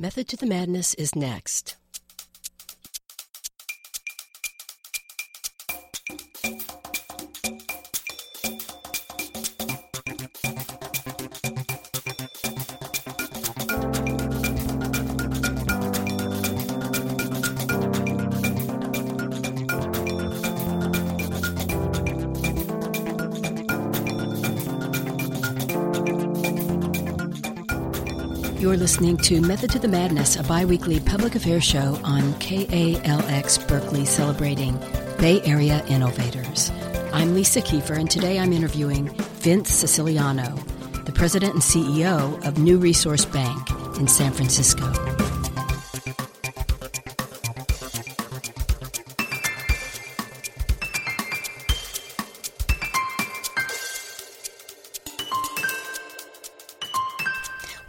Method to the Madness is next. Listening to Method to the Madness, a bi weekly public affairs show on KALX Berkeley celebrating Bay Area innovators. I'm Lisa Kiefer, and today I'm interviewing Vince Siciliano, the president and CEO of New Resource Bank in San Francisco.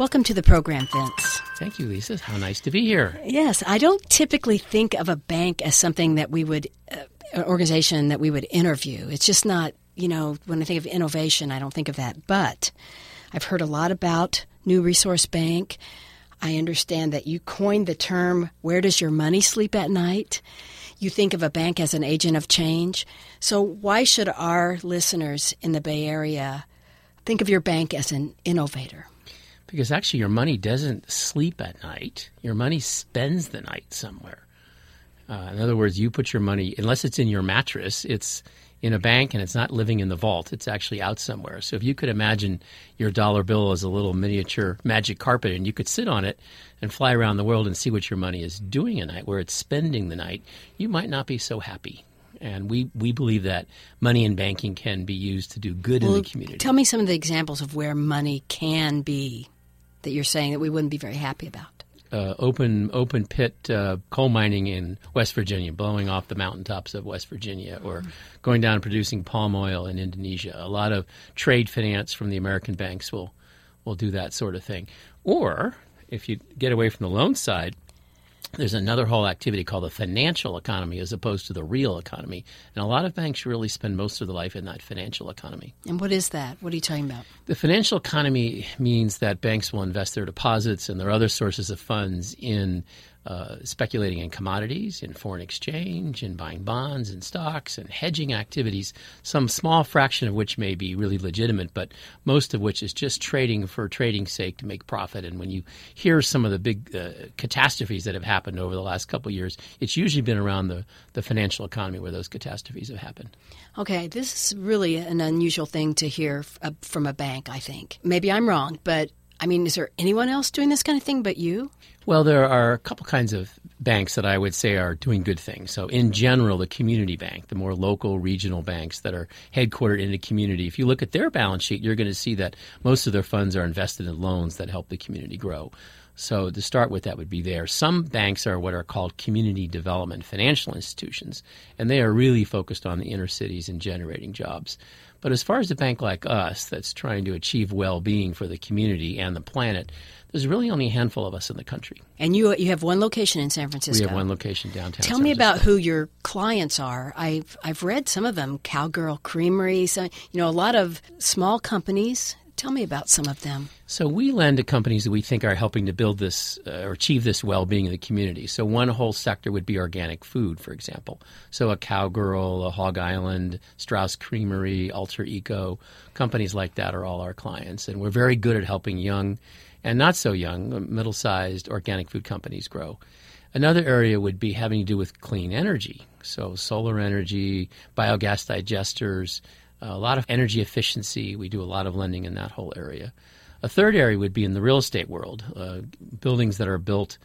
Welcome to the program, Vince. Thank you, Lisa. How nice to be here. Yes, I don't typically think of a bank as something that we would, uh, an organization that we would interview. It's just not, you know, when I think of innovation, I don't think of that. But I've heard a lot about New Resource Bank. I understand that you coined the term, where does your money sleep at night? You think of a bank as an agent of change. So, why should our listeners in the Bay Area think of your bank as an innovator? Because actually, your money doesn't sleep at night. Your money spends the night somewhere. Uh, in other words, you put your money, unless it's in your mattress, it's in a bank and it's not living in the vault. It's actually out somewhere. So if you could imagine your dollar bill as a little miniature magic carpet and you could sit on it and fly around the world and see what your money is doing at night, where it's spending the night, you might not be so happy. And we, we believe that money in banking can be used to do good well, in the community. Tell me some of the examples of where money can be that you're saying that we wouldn't be very happy about? Uh, open open pit uh, coal mining in West Virginia, blowing off the mountaintops of West Virginia, or going down and producing palm oil in Indonesia. A lot of trade finance from the American banks will will do that sort of thing. Or if you get away from the loan side, there's another whole activity called the financial economy as opposed to the real economy. And a lot of banks really spend most of their life in that financial economy. And what is that? What are you talking about? The financial economy means that banks will invest their deposits and their other sources of funds in uh, speculating in commodities, in foreign exchange, in buying bonds and stocks, and hedging activities, some small fraction of which may be really legitimate, but most of which is just trading for trading's sake to make profit. And when you hear some of the big uh, catastrophes that have happened over the last couple of years, it's usually been around the, the financial economy where those catastrophes have happened. Okay, this is really an unusual thing to hear uh, from a bank, I think. Maybe I'm wrong, but I mean, is there anyone else doing this kind of thing but you? Well, there are a couple kinds of banks that I would say are doing good things. So, in general, the community bank, the more local regional banks that are headquartered in a community, if you look at their balance sheet, you're going to see that most of their funds are invested in loans that help the community grow. So, to start with, that would be there. Some banks are what are called community development financial institutions, and they are really focused on the inner cities and generating jobs. But as far as a bank like us that's trying to achieve well being for the community and the planet, there's really only a handful of us in the country. And you you have one location in San Francisco. We have one location downtown. Tell San me about who your clients are. I've I've read some of them. Cowgirl Creamery, some, you know, a lot of small companies. Tell me about some of them. So we lend to companies that we think are helping to build this uh, or achieve this well-being in the community. So one whole sector would be organic food, for example. So a Cowgirl, a Hog Island, Straus Creamery, Alter Eco, companies like that are all our clients, and we're very good at helping young and not so young, uh, middle-sized organic food companies grow. Another area would be having to do with clean energy. So solar energy, biogas digesters, a lot of energy efficiency. We do a lot of lending in that whole area. A third area would be in the real estate world, uh, buildings that are built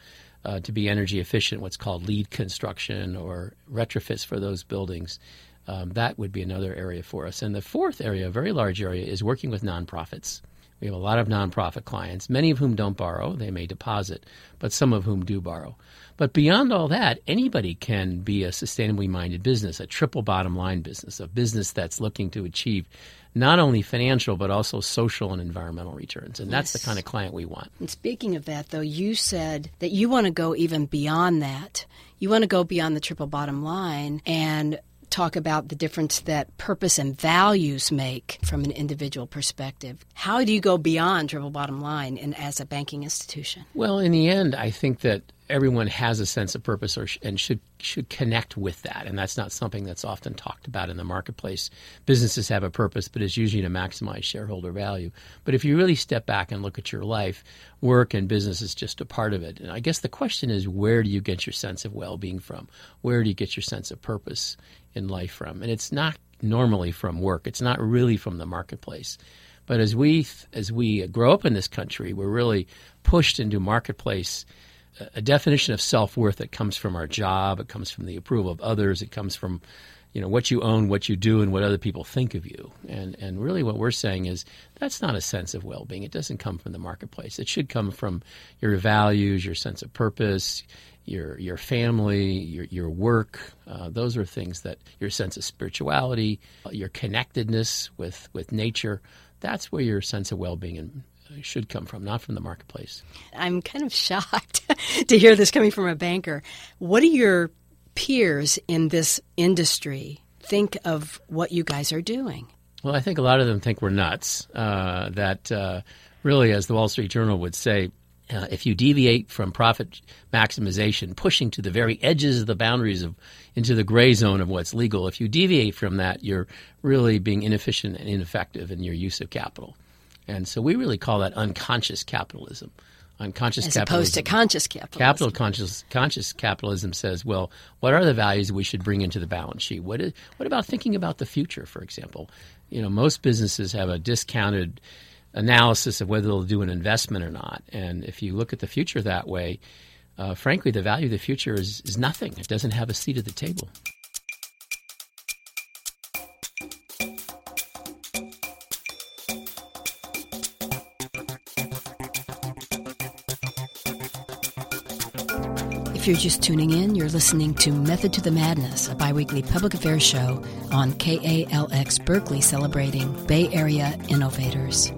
uh, to be energy efficient, what's called LEED construction or retrofits for those buildings. Um, that would be another area for us. And the fourth area, a very large area, is working with nonprofits. We have a lot of nonprofit clients, many of whom don't borrow. They may deposit, but some of whom do borrow. But beyond all that, anybody can be a sustainably minded business, a triple bottom line business, a business that's looking to achieve not only financial but also social and environmental returns. And that's Yes. the kind of client we want. And speaking of that, though, you said that you want to go even beyond that. You want to go beyond the triple bottom line and talk about the difference that purpose and values make from an individual perspective. How do you go beyond triple bottom line in, as a banking institution? Well, in the end, I think that everyone has a sense of purpose or sh- and should should connect with that and that's not something that's often talked about in the marketplace. Businesses have a purpose but it's usually to maximize shareholder value. But if you really step back and look at your life work and business is just a part of it. And i guess the question is where do you get your sense of well-being from? Where do you get your sense of purpose in life from and it's not normally from work it's not really from the marketplace but as we as we grow up in this country we're really pushed into marketplace a definition of self worth that comes from our job, it comes from the approval of others, it comes from you know what you own, what you do, and what other people think of you. And and really, what we're saying is that's not a sense of well being. It doesn't come from the marketplace. It should come from your values, your sense of purpose, your your family, your your work. Uh, those are things that your sense of spirituality, your connectedness with with nature. That's where your sense of well being and should come from, not from the marketplace. I'm kind of shocked to hear this coming from a banker. What do your peers in this industry think of what you guys are doing? Well, I think a lot of them think we're nuts. Uh, that uh, really, as the Wall Street Journal would say, uh, if you deviate from profit maximization, pushing to the very edges of the boundaries of into the gray zone of what's legal, if you deviate from that, you're really being inefficient and ineffective in your use of capital. And so we really call that unconscious capitalism. Unconscious As capitalism. opposed to conscious capitalism. Capital conscious conscious capitalism says, well, what are the values we should bring into the balance sheet? What is, what about thinking about the future, for example? You know, most businesses have a discounted analysis of whether they'll do an investment or not. And if you look at the future that way, uh, frankly, the value of the future is, is nothing. It doesn't have a seat at the table. If you're just tuning in, you're listening to Method to the Madness, a biweekly public affairs show on KALX Berkeley celebrating Bay Area innovators.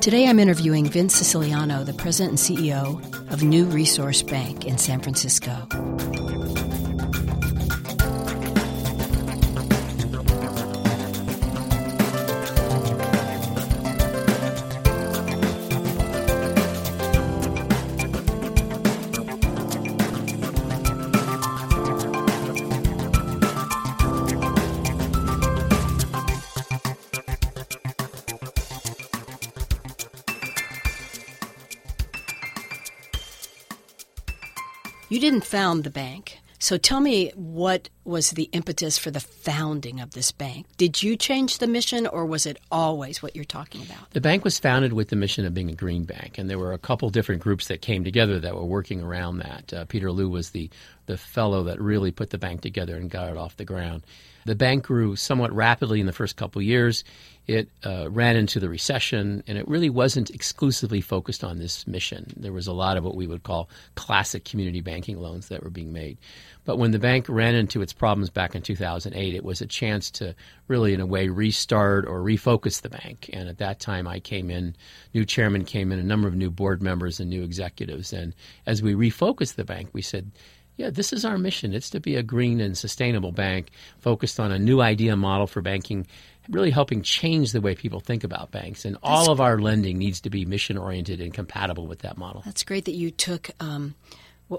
Today I'm interviewing Vince Siciliano, the president and CEO of New Resource Bank in San Francisco. You didn't found the bank. So tell me what was the impetus for the founding of this bank? Did you change the mission or was it always what you're talking about? The bank was founded with the mission of being a green bank, and there were a couple different groups that came together that were working around that. Uh, Peter Liu was the, the fellow that really put the bank together and got it off the ground. The bank grew somewhat rapidly in the first couple years. It uh, ran into the recession, and it really wasn't exclusively focused on this mission. There was a lot of what we would call classic community banking loans that were being made. But when the bank ran into its problems back in 2008, it was a chance to really, in a way, restart or refocus the bank. And at that time, I came in, new chairman came in, a number of new board members and new executives. And as we refocused the bank, we said, yeah, this is our mission. It's to be a green and sustainable bank focused on a new idea model for banking, really helping change the way people think about banks. And all of our lending needs to be mission oriented and compatible with that model. That's great that you took. Um,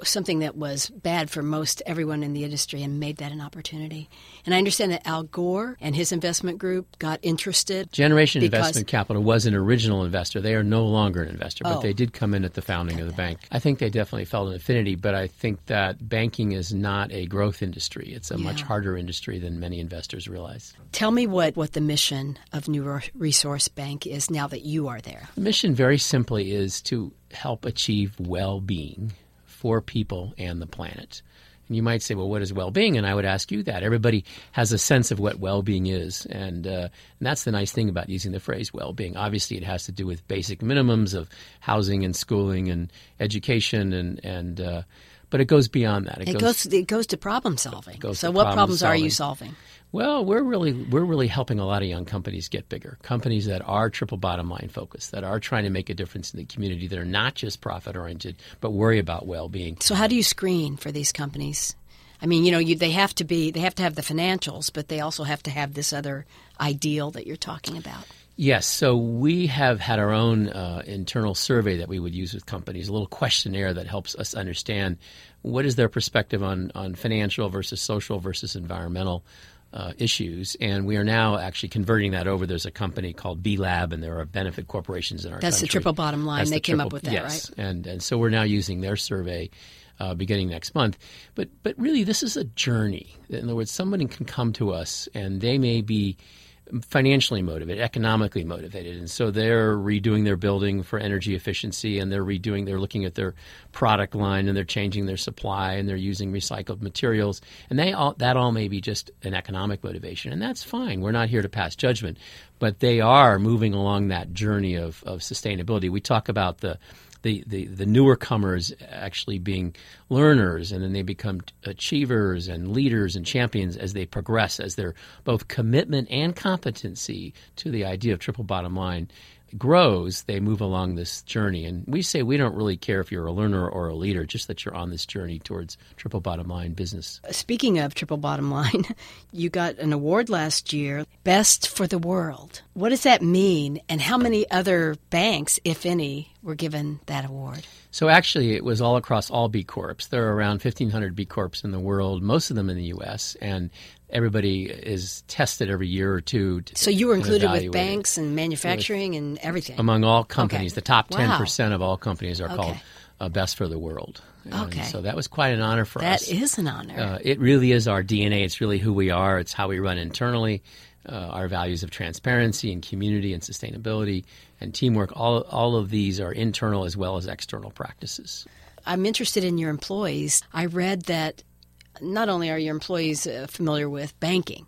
something that was bad for most everyone in the industry and made that an opportunity. And I understand that Al Gore and his investment group got interested. Generation Investment Capital was an original investor. They are no longer an investor, but oh, they did come in at the founding of the bank. I think they definitely felt an affinity, but I think that banking is not a growth industry. It's a yeah. much harder industry than many investors realize. Tell me what, what the mission of New Resource Bank is now that you are there. The mission, very simply, is to help achieve well being for people and the planet. And you might say, well, what is well being? And I would ask you that. Everybody has a sense of what well being is. And, uh, and that's the nice thing about using the phrase well being. Obviously, it has to do with basic minimums of housing and schooling and education and, and uh, but it goes beyond that. It, it goes, goes, it goes to problem solving. So, what problems solving. are you solving? Well, we're really we're really helping a lot of young companies get bigger. Companies that are triple bottom line focused, that are trying to make a difference in the community, that are not just profit oriented, but worry about well being. So, how do you screen for these companies? I mean, you know, you, they have to be they have to have the financials, but they also have to have this other ideal that you're talking about. Yes, so we have had our own uh, internal survey that we would use with companies, a little questionnaire that helps us understand what is their perspective on, on financial versus social versus environmental uh, issues. And we are now actually converting that over. There's a company called B Lab, and there are benefit corporations in our That's country. the triple bottom line. That's they the came triple- up with that, yes. right? And, and so we're now using their survey uh, beginning next month. But, but really, this is a journey. In other words, somebody can come to us, and they may be financially motivated, economically motivated, and so they're redoing their building for energy efficiency, and they're redoing, they're looking at their product line, and they're changing their supply, and they're using recycled materials, and they all that all may be just an economic motivation, and that's fine. We're not here to pass judgment, but they are moving along that journey of of sustainability. We talk about the the, the, the newer comers actually being learners and then they become achievers and leaders and champions as they progress as their both commitment and competency to the idea of triple bottom line grows they move along this journey and we say we don't really care if you're a learner or a leader just that you're on this journey towards triple bottom line business Speaking of triple bottom line, you got an award last year, Best for the World. What does that mean, and how many other banks, if any, were given that award? So actually, it was all across all B Corps. There are around 1,500 B Corps in the world, most of them in the U.S., and everybody is tested every year or two. To, So you were included with banks and manufacturing and everything. among all companies. Okay. The top 10% of all companies are called uh, Best for the World. And Okay. So that was quite an honor for That us. is an honor. Uh, it really is our DNA. It's really who we are. It's how we run internally. Uh, our values of transparency and community and sustainability and teamwork. All all of these are internal as well as external practices. I'm interested in your employees. I read that not only are your employees uh, familiar with banking,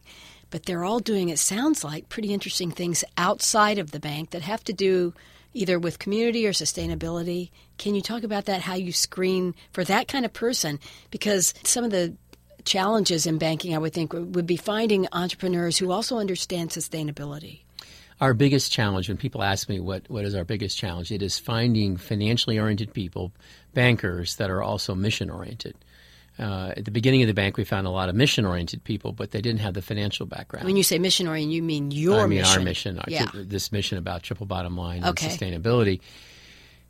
but they're all doing, it sounds like, pretty interesting things outside of the bank that have to do either with community or sustainability. Can you talk about that, how you screen for that kind of person? Because some of the challenges in banking, I would think, would be finding entrepreneurs who also understand sustainability. Our biggest challenge, when people ask me what, what is our biggest challenge, it is finding financially oriented people, bankers that are also mission oriented. Uh, at the beginning of the bank, we found a lot of mission oriented people, but they didn't have the financial background. When you say mission oriented, you mean your mission. I mean, mission. our mission, our, Yeah. this mission about triple bottom line Okay. and sustainability.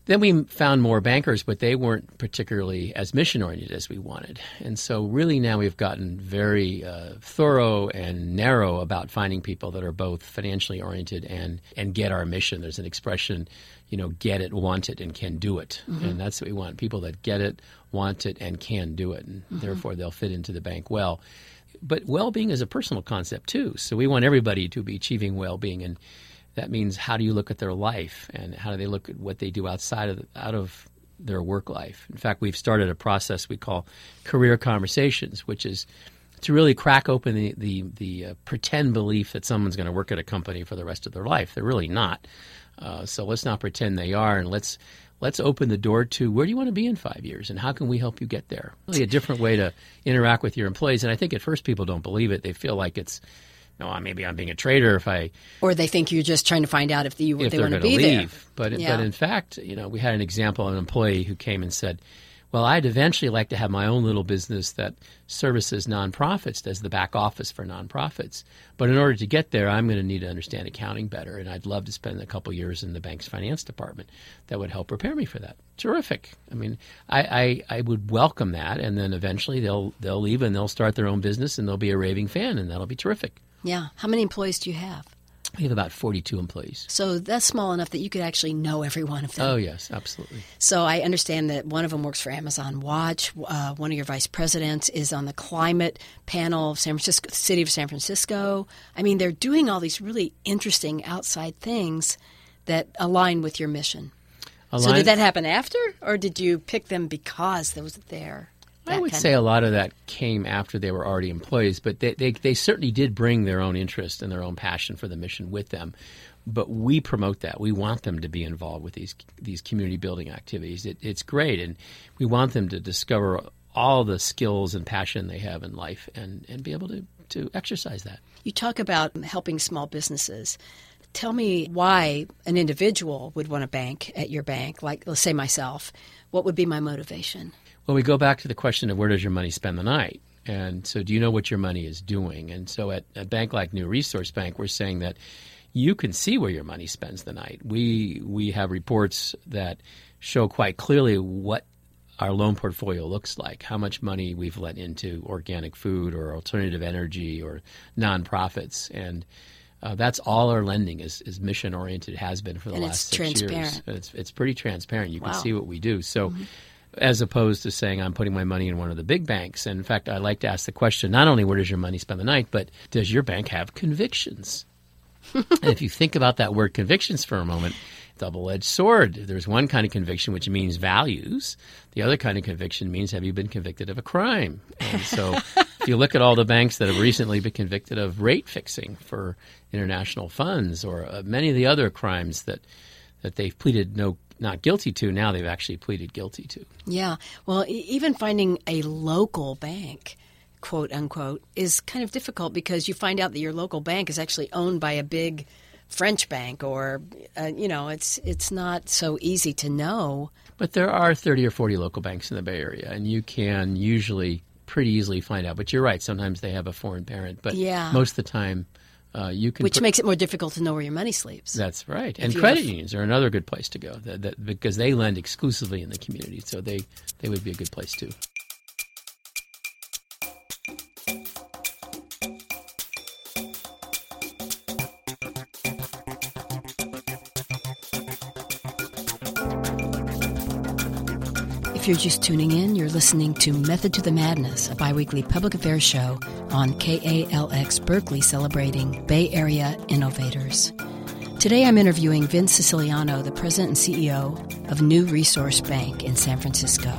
Then we found more bankers, but they weren't particularly as mission oriented as we wanted. And so, really, now we've gotten very uh, thorough and narrow about finding people that are both financially oriented and, and get our mission. There's an expression, you know, get it, want it, and can do it. And that's what we want people that get it, want it, and can do it. And therefore, they'll fit into the bank well. But well being is a personal concept, too. So, we want everybody to be achieving well being. And that means how do you look at their life and how do they look at what they do outside of out of their work life. In fact, we've started a process we call career conversations, which is to really crack open the the, the uh, pretend belief that someone's going to work at a company for the rest of their life. They're really not. Uh, so let's not pretend they are, and let's let's open the door to where do you want to be in five years, and how can we help you get there? Really, a different way to interact with your employees. And I think at first people don't believe it; they feel like it's no, maybe I'm being a traitor if I Or they think you're just trying to find out if, you, if they want to to be leave. there. But Yeah. but in fact, you know, we had an example of an employee who came and said, "Well, I'd eventually like to have my own little business that services nonprofits, does the back office for nonprofits. But in order to get there, I'm going to need to understand accounting better, and I'd love to spend a couple years in the bank's finance department. That would help prepare me for that. Terrific. I mean, I, I, I would welcome that, and then eventually they'll they'll leave and they'll start their own business, and they'll be a raving fan, and that'll be terrific. Yeah. How many employees do you have? We have about 42 employees. So that's small enough that you could actually know every one of them. Oh yes, absolutely. So I understand that one of them works for Amazon Watch. Uh, one of your vice presidents is on the climate panel of San Francisco, City of San Francisco. I mean, they're doing all these really interesting outside things that align with your mission. So did that happen after, or did you pick them because they was there? I would say a lot of that came after they were already employees, but they, they, they certainly did bring their own interest and their own passion for the mission with them. But we promote that. We want them to be involved with these these community building activities. It, it's great, and we want them to discover all the skills and passion they have in life and, and be able to, to exercise that. You talk about helping small businesses. Tell me why an individual would want to bank at your bank, like let's say myself. What would be my motivation? Well, we go back to the question of where does your money spend the night? And so, do you know what your money is doing? And so, at a bank like New Resource Bank, we're saying that you can see where your money spends the night. We we have reports that show quite clearly what our loan portfolio looks like, how much money we've let into organic food or alternative energy or nonprofits, and uh, that's all our lending is, is mission oriented. Has been for the and last it's six years. It's it's pretty transparent. You wow. can see what we do. So. Mm-hmm. As opposed to saying I'm putting my money in one of the big banks. And in fact, I like to ask the question not only where does your money spend the night, but does your bank have convictions? and if you think about that word convictions for a moment, double edged sword. There's one kind of conviction which means values. The other kind of conviction means have you been convicted of a crime? And so if you look at all the banks that have recently been convicted of rate fixing for international funds or uh, many of the other crimes that that they've pleaded no not guilty to, now they've actually pleaded guilty to. Yeah. Well, even finding a local bank quote unquote is kind of difficult because you find out that your local bank is actually owned by a big French bank or uh, you know it's it's not so easy to know. But there are 30 or 40 local banks in the Bay Area and you can usually pretty easily find out. But you're right, sometimes they have a foreign parent, but yeah. most of the time uh, you can Which put, makes it more difficult to know where your money sleeps. That's right. And credit have... unions are another good place to go that, that, because they lend exclusively in the community. So they, they would be a good place too. If you're just tuning in, you're listening to Method to the Madness, a biweekly public affairs show on KALX Berkeley celebrating Bay Area innovators. Today I'm interviewing Vince Siciliano, the president and CEO of New Resource Bank in San Francisco.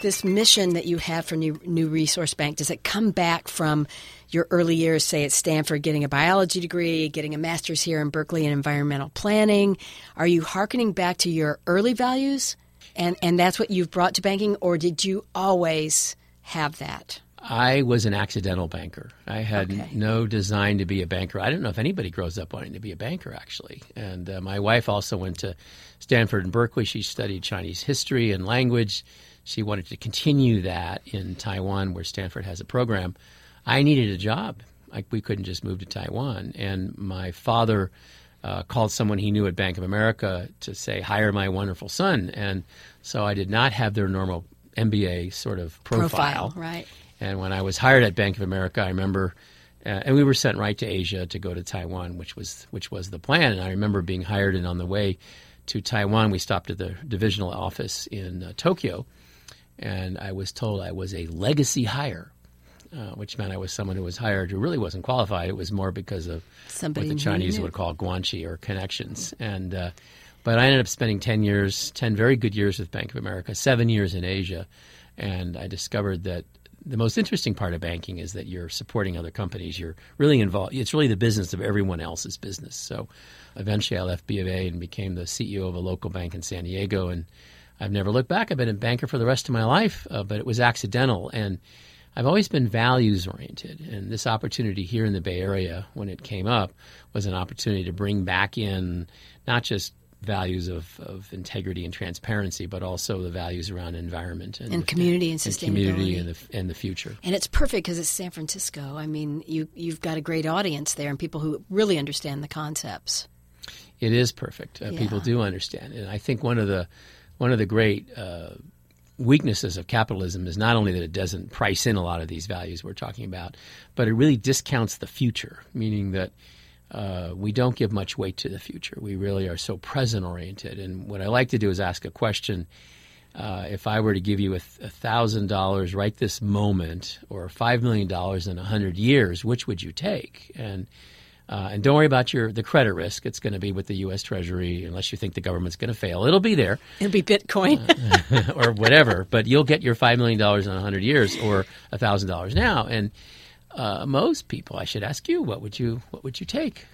This mission that you have for New, New Resource Bank does it come back from your early years, say at Stanford, getting a biology degree, getting a master's here in Berkeley in environmental planning? Are you hearkening back to your early values, and and that's what you've brought to banking, or did you always have that? I was an accidental banker. I had okay. no design to be a banker. I don't know if anybody grows up wanting to be a banker, actually. And uh, my wife also went to Stanford and Berkeley. She studied Chinese history and language. She wanted to continue that in Taiwan, where Stanford has a program. I needed a job. I, we couldn't just move to Taiwan. And my father uh, called someone he knew at Bank of America to say, hire my wonderful son. And so I did not have their normal MBA sort of profile. profile right. And when I was hired at Bank of America, I remember, uh, and we were sent right to Asia to go to Taiwan, which was which was the plan. And I remember being hired, and on the way to Taiwan, we stopped at the divisional office in uh, Tokyo, and I was told I was a legacy hire. Uh, which meant I was someone who was hired who really wasn't qualified. It was more because of Somebody what the Chinese would call guanxi or connections. And uh, but I ended up spending ten years, ten very good years with Bank of America, seven years in Asia, and I discovered that the most interesting part of banking is that you're supporting other companies. You're really involved. It's really the business of everyone else's business. So eventually, I left B of A and became the CEO of a local bank in San Diego, and I've never looked back. I've been a banker for the rest of my life, uh, but it was accidental. And I've always been values oriented. And this opportunity here in the Bay Area, when it came up, was an opportunity to bring back in not just values of, of integrity and transparency, but also the values around environment and, and community and, and sustainability community and the, and the future. And it's perfect because it's San Francisco. I mean, you you've got a great audience there and people who really understand the concepts. It is perfect. Uh, yeah. People do understand, and I think one of the one of the great uh, weaknesses of capitalism is not only that it doesn't price in a lot of these values we're talking about, but it really discounts the future, meaning that uh, we don't give much weight to the future. We really are so present oriented. And what I like to do is ask a question. Uh, if I were to give you a thousand dollars right this moment, or five million dollars in a hundred years, which would you take? And uh, and don't worry about your the credit risk. It's going to be with the U.S. Treasury, unless you think the government's going to fail. It'll be there. It'll be Bitcoin uh, or whatever. But you'll get your five million dollars in hundred years, or a thousand dollars now. And uh, most people, I should ask you, what would you what would you take?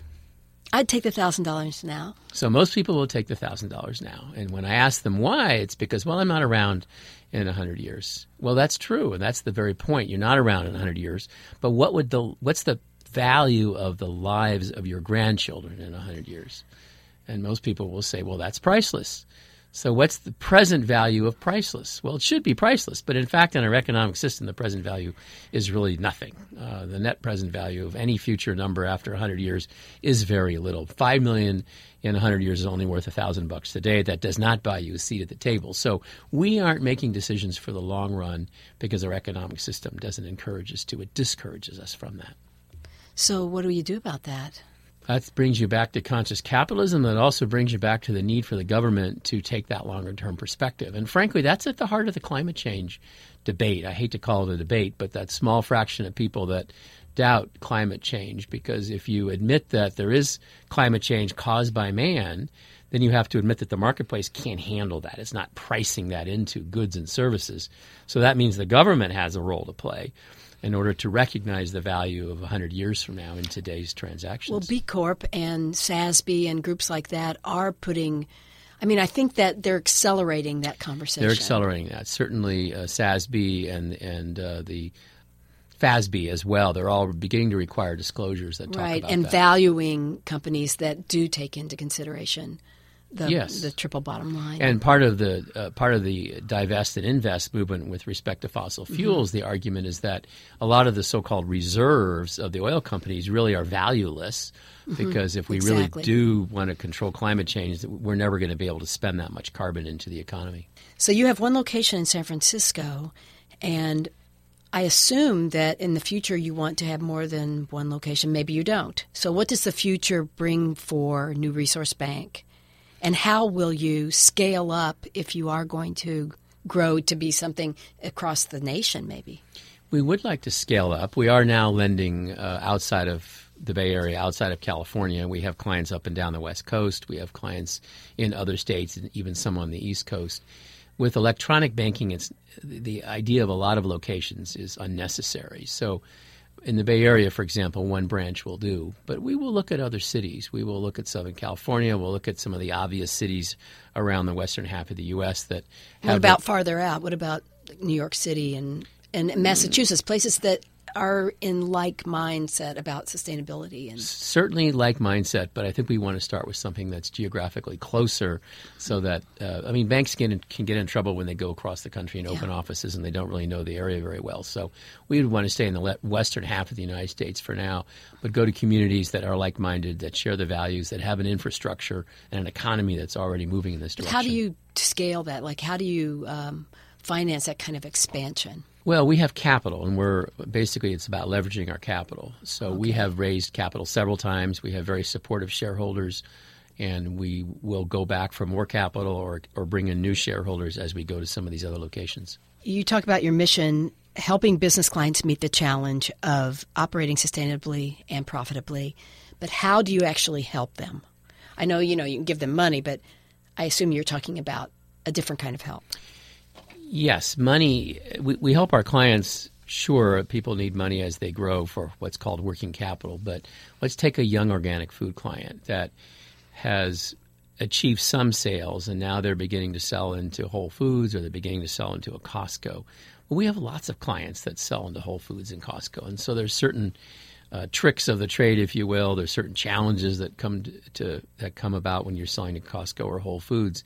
I'd take the thousand dollars now. So most people will take the thousand dollars now, and when I ask them why, it's because well, I'm not around in a hundred years. Well, that's true, and that's the very point. You're not around in a hundred years, but what would the what's the value of the lives of your grandchildren in a hundred years? And most people will say, well, that's priceless. So, what's the present value of priceless? Well, it should be priceless, but in fact, in our economic system, the present value is really nothing. Uh, the net present value of any future number after 100 years is very little. Five million in 100 years is only worth a thousand bucks today. That does not buy you a seat at the table. So, we aren't making decisions for the long run because our economic system doesn't encourage us to. It discourages us from that. So, what do you do about that? That brings you back to conscious capitalism. That also brings you back to the need for the government to take that longer term perspective. And frankly, that's at the heart of the climate change debate. I hate to call it a debate, but that small fraction of people that doubt climate change, because if you admit that there is climate change caused by man, then you have to admit that the marketplace can't handle that. It's not pricing that into goods and services. So that means the government has a role to play in order to recognize the value of 100 years from now in today's transactions. Well, B Corp and SASB and groups like that are putting. I mean, I think that they're accelerating that conversation. They're accelerating that. Certainly, uh, SASB and and uh, the FASB as well. They're all beginning to require disclosures that talk about. right, about and that. valuing companies that do take into consideration the, Yes. the triple bottom line. And part of the uh, part of the divest and invest movement with respect to fossil Mm-hmm. fuels, the argument is that a lot of the so-called reserves of the oil companies really are valueless because if we Mm-hmm. Exactly. really do want to control climate change, we're never going to be able to spend that much carbon into the economy. So you have one location in San Francisco, and I assume that in the future you want to have more than one location. Maybe you don't. So what does the future bring for New Resource Bank? And how will you scale up if you are going to grow to be something across the nation, maybe? We would like to scale up. We are now lending uh, outside of the Bay Area, outside of California. We have clients up and down the West Coast. We have clients in other states, and even some on the East Coast. With electronic banking, it's the idea of a lot of locations is unnecessary. So, in the Bay Area, for example, one branch will do. But we will look at other cities. We will look at Southern California. We'll look at some of the obvious cities around the western half of the U.S. that have What about farther out? What about New York City and, and Massachusetts, places that are in like mindset about sustainability and certainly like mindset, but I think we want to start with something that's geographically closer, so that uh, I mean, banks can can get in trouble when they go across the country and open Yeah. offices and they don't really know the area very well. So we would want to stay in the le- western half of the United States for now, but go to communities that are like minded, that share the values, that have an infrastructure and an economy that's already moving in this direction. How do you scale that? Like, how do you um, finance that kind of expansion? Well, we have capital, and we're basically it's about leveraging our capital. So we have raised capital several times. We have very supportive shareholders, and we will go back for more capital or or bring in new shareholders as we go to some of these other locations. You talk about your mission helping business clients meet the challenge of operating sustainably and profitably, but how do you actually help them? I know you know you can give them money, but I assume you're talking about a different kind of help. Yes, money. We, we help our clients. Sure, people need money as they grow for what's called working capital. But let's take a young organic food client that has achieved some sales and now they're beginning to sell into Whole Foods or they're beginning to sell into a Costco. Well, we have lots of clients that sell into Whole Foods and Costco, and so there's certain uh, tricks of the trade, if you will. There's certain challenges that come to, to that come about when you're selling to Costco or Whole Foods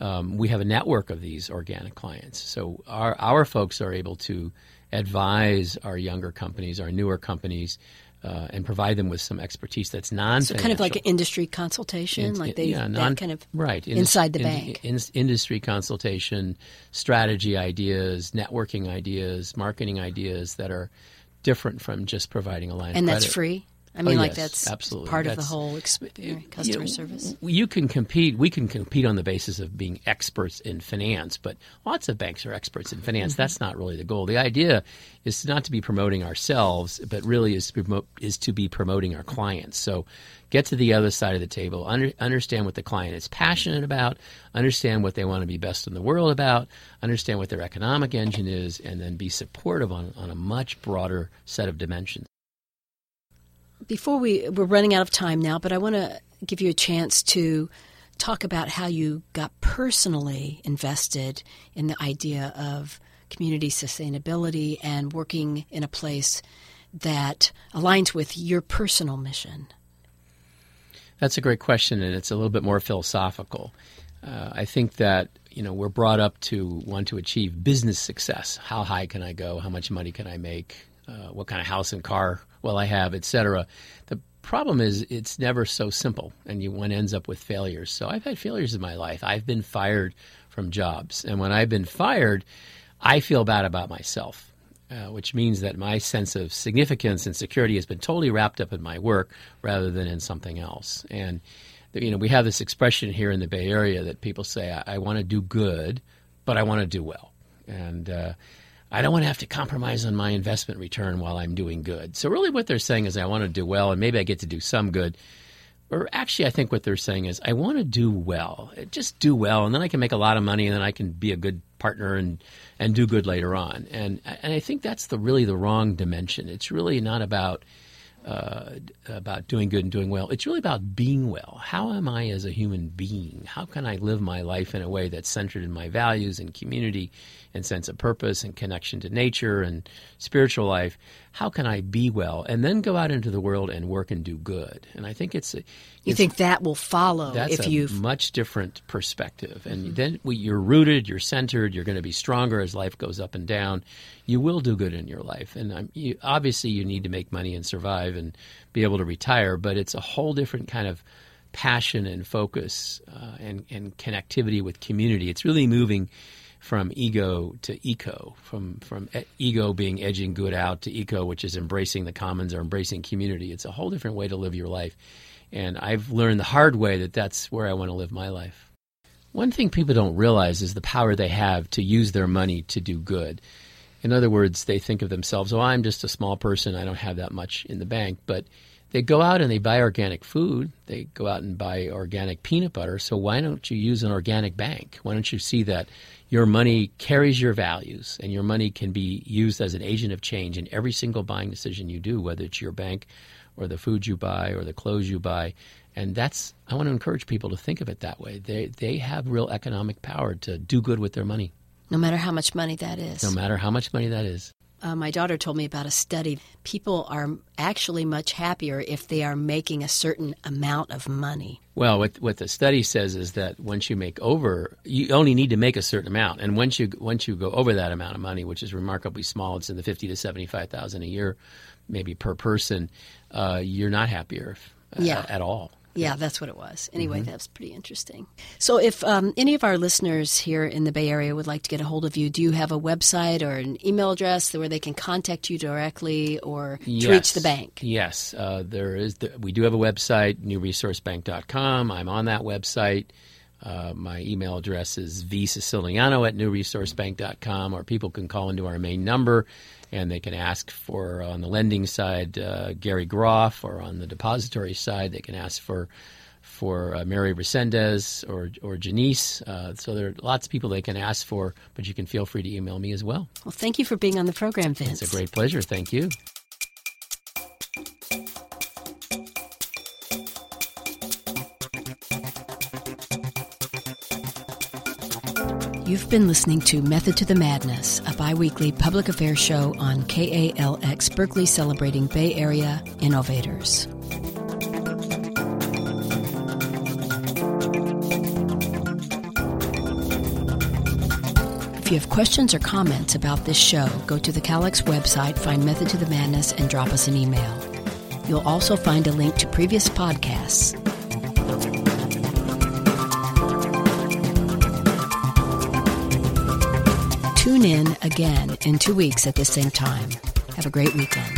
um, we have a network of these organic clients. So our our folks are able to advise our younger companies, our newer companies, uh, and provide them with some expertise that's non. So kind of like an industry consultation, like they yeah, that non, kind of right inside the in- bank. in- industry consultation, strategy ideas, networking ideas, marketing ideas that are different from just providing a line and that's free. I mean, Oh, like yes, that's absolutely. part of the whole experience, customer you service. You can compete. We can compete on the basis of being experts in finance, but lots of banks are experts in finance. Mm-hmm. That's not really the goal. The idea is not to be promoting ourselves, but really is to promote, is to be promoting our clients. So, get to the other side of the table. Under, understand what the client is passionate about. Understand what they want to be best in the world about. Understand what their economic engine is, and then be supportive on, on a much broader set of dimensions. Before we we're running out of time now, but I want to give you a chance to talk about how you got personally invested in the idea of community sustainability and working in a place that aligns with your personal mission. That's a great question, and it's a little bit more philosophical. Uh, I think that you know we're brought up to want to achieve business success. How high can I go? How much money can I make? Uh, what kind of house and car will I have, etc. The problem is it's never so simple, and you, one ends up with failures. So I've had failures in my life. I've been fired from jobs, and when I've been fired, I feel bad about myself. Uh, which means that my sense of significance and security has been totally wrapped up in my work rather than in something else. And you know, we have this expression here in the Bay Area that people say, "I, I want to do good, but I want to do well," and uh, I don't want to have to compromise on my investment return while I'm doing good. So really, what they're saying is, I want to do well, and maybe I get to do some good. Or actually, I think what they're saying is, I want to do well, just do well, and then I can make a lot of money, and then I can be a good partner and and do good later on. And and I think that's the really the wrong dimension. It's really not about uh, about doing good and doing well. It's really about being well. How am I as a human being? How can I live my life in a way that's centered in my values and community and sense of purpose and connection to nature and spiritual life? How can I be well and then go out into the world and work and do good? And I think it's. A, you think that will follow that's if a you much different perspective, and mm-hmm. then we, you're rooted, you're centered, you're going to be stronger as life goes up and down. You will do good in your life, and you, obviously you need to make money and survive and be able to retire, but it's a whole different kind of passion and focus uh, and, and connectivity with community. It's really moving from ego to eco, from from ego being edging good out to eco, which is embracing the commons or embracing community. It's a whole different way to live your life, and I've learned the hard way that that's where I want to live my life. One thing people don't realize is the power they have to use their money to do good. In other words, they think of themselves, "Oh, I'm just a small person. I don't have that much in the bank," but they go out and they buy organic food. They go out and buy organic peanut butter. So why don't you use an organic bank? Why don't you see that your money carries your values and your money can be used as an agent of change in every single buying decision you do, whether it's your bank or the food you buy or the clothes you buy. And that's I want to encourage people to think of it that way. They they have real economic power to do good with their money. No matter how much money that is. No matter how much money that is uh, my daughter told me about a study. People are actually much happier if they are making a certain amount of money. Well, what what the study says is that once you make over, you only need to make a certain amount, and once you once you go over that amount of money, which is remarkably small, it's in the fifty to seventy five thousand a year, maybe per person, uh, you're not happier uh, yeah. at all. Yeah, that's what it was. Anyway, mm-hmm. that's pretty interesting. So, if um, any of our listeners here in the Bay Area would like to get a hold of you, do you have a website or an email address where they can contact you directly or yes. to reach the bank? Yes, uh, there is. The, we do have a website, newresourcebank.com. I'm on that website. Uh, my email address is vsiciliano at newresourcebank.com, or people can call into our main number and they can ask for on the lending side uh, Gary Groff, or on the depository side they can ask for for uh, Mary Resendez or or Janice. Uh, so there are lots of people they can ask for, but you can feel free to email me as well. Well, thank you for being on the program, Vince. It's a great pleasure. Thank you. You've been listening to Method to the Madness, a biweekly public affairs show on KALX Berkeley celebrating Bay Area innovators. If you have questions or comments about this show, go to the KALX website, find Method to the Madness, and drop us an email. You'll also find a link to previous podcasts Tune in again in two weeks at the same time. Have a great weekend.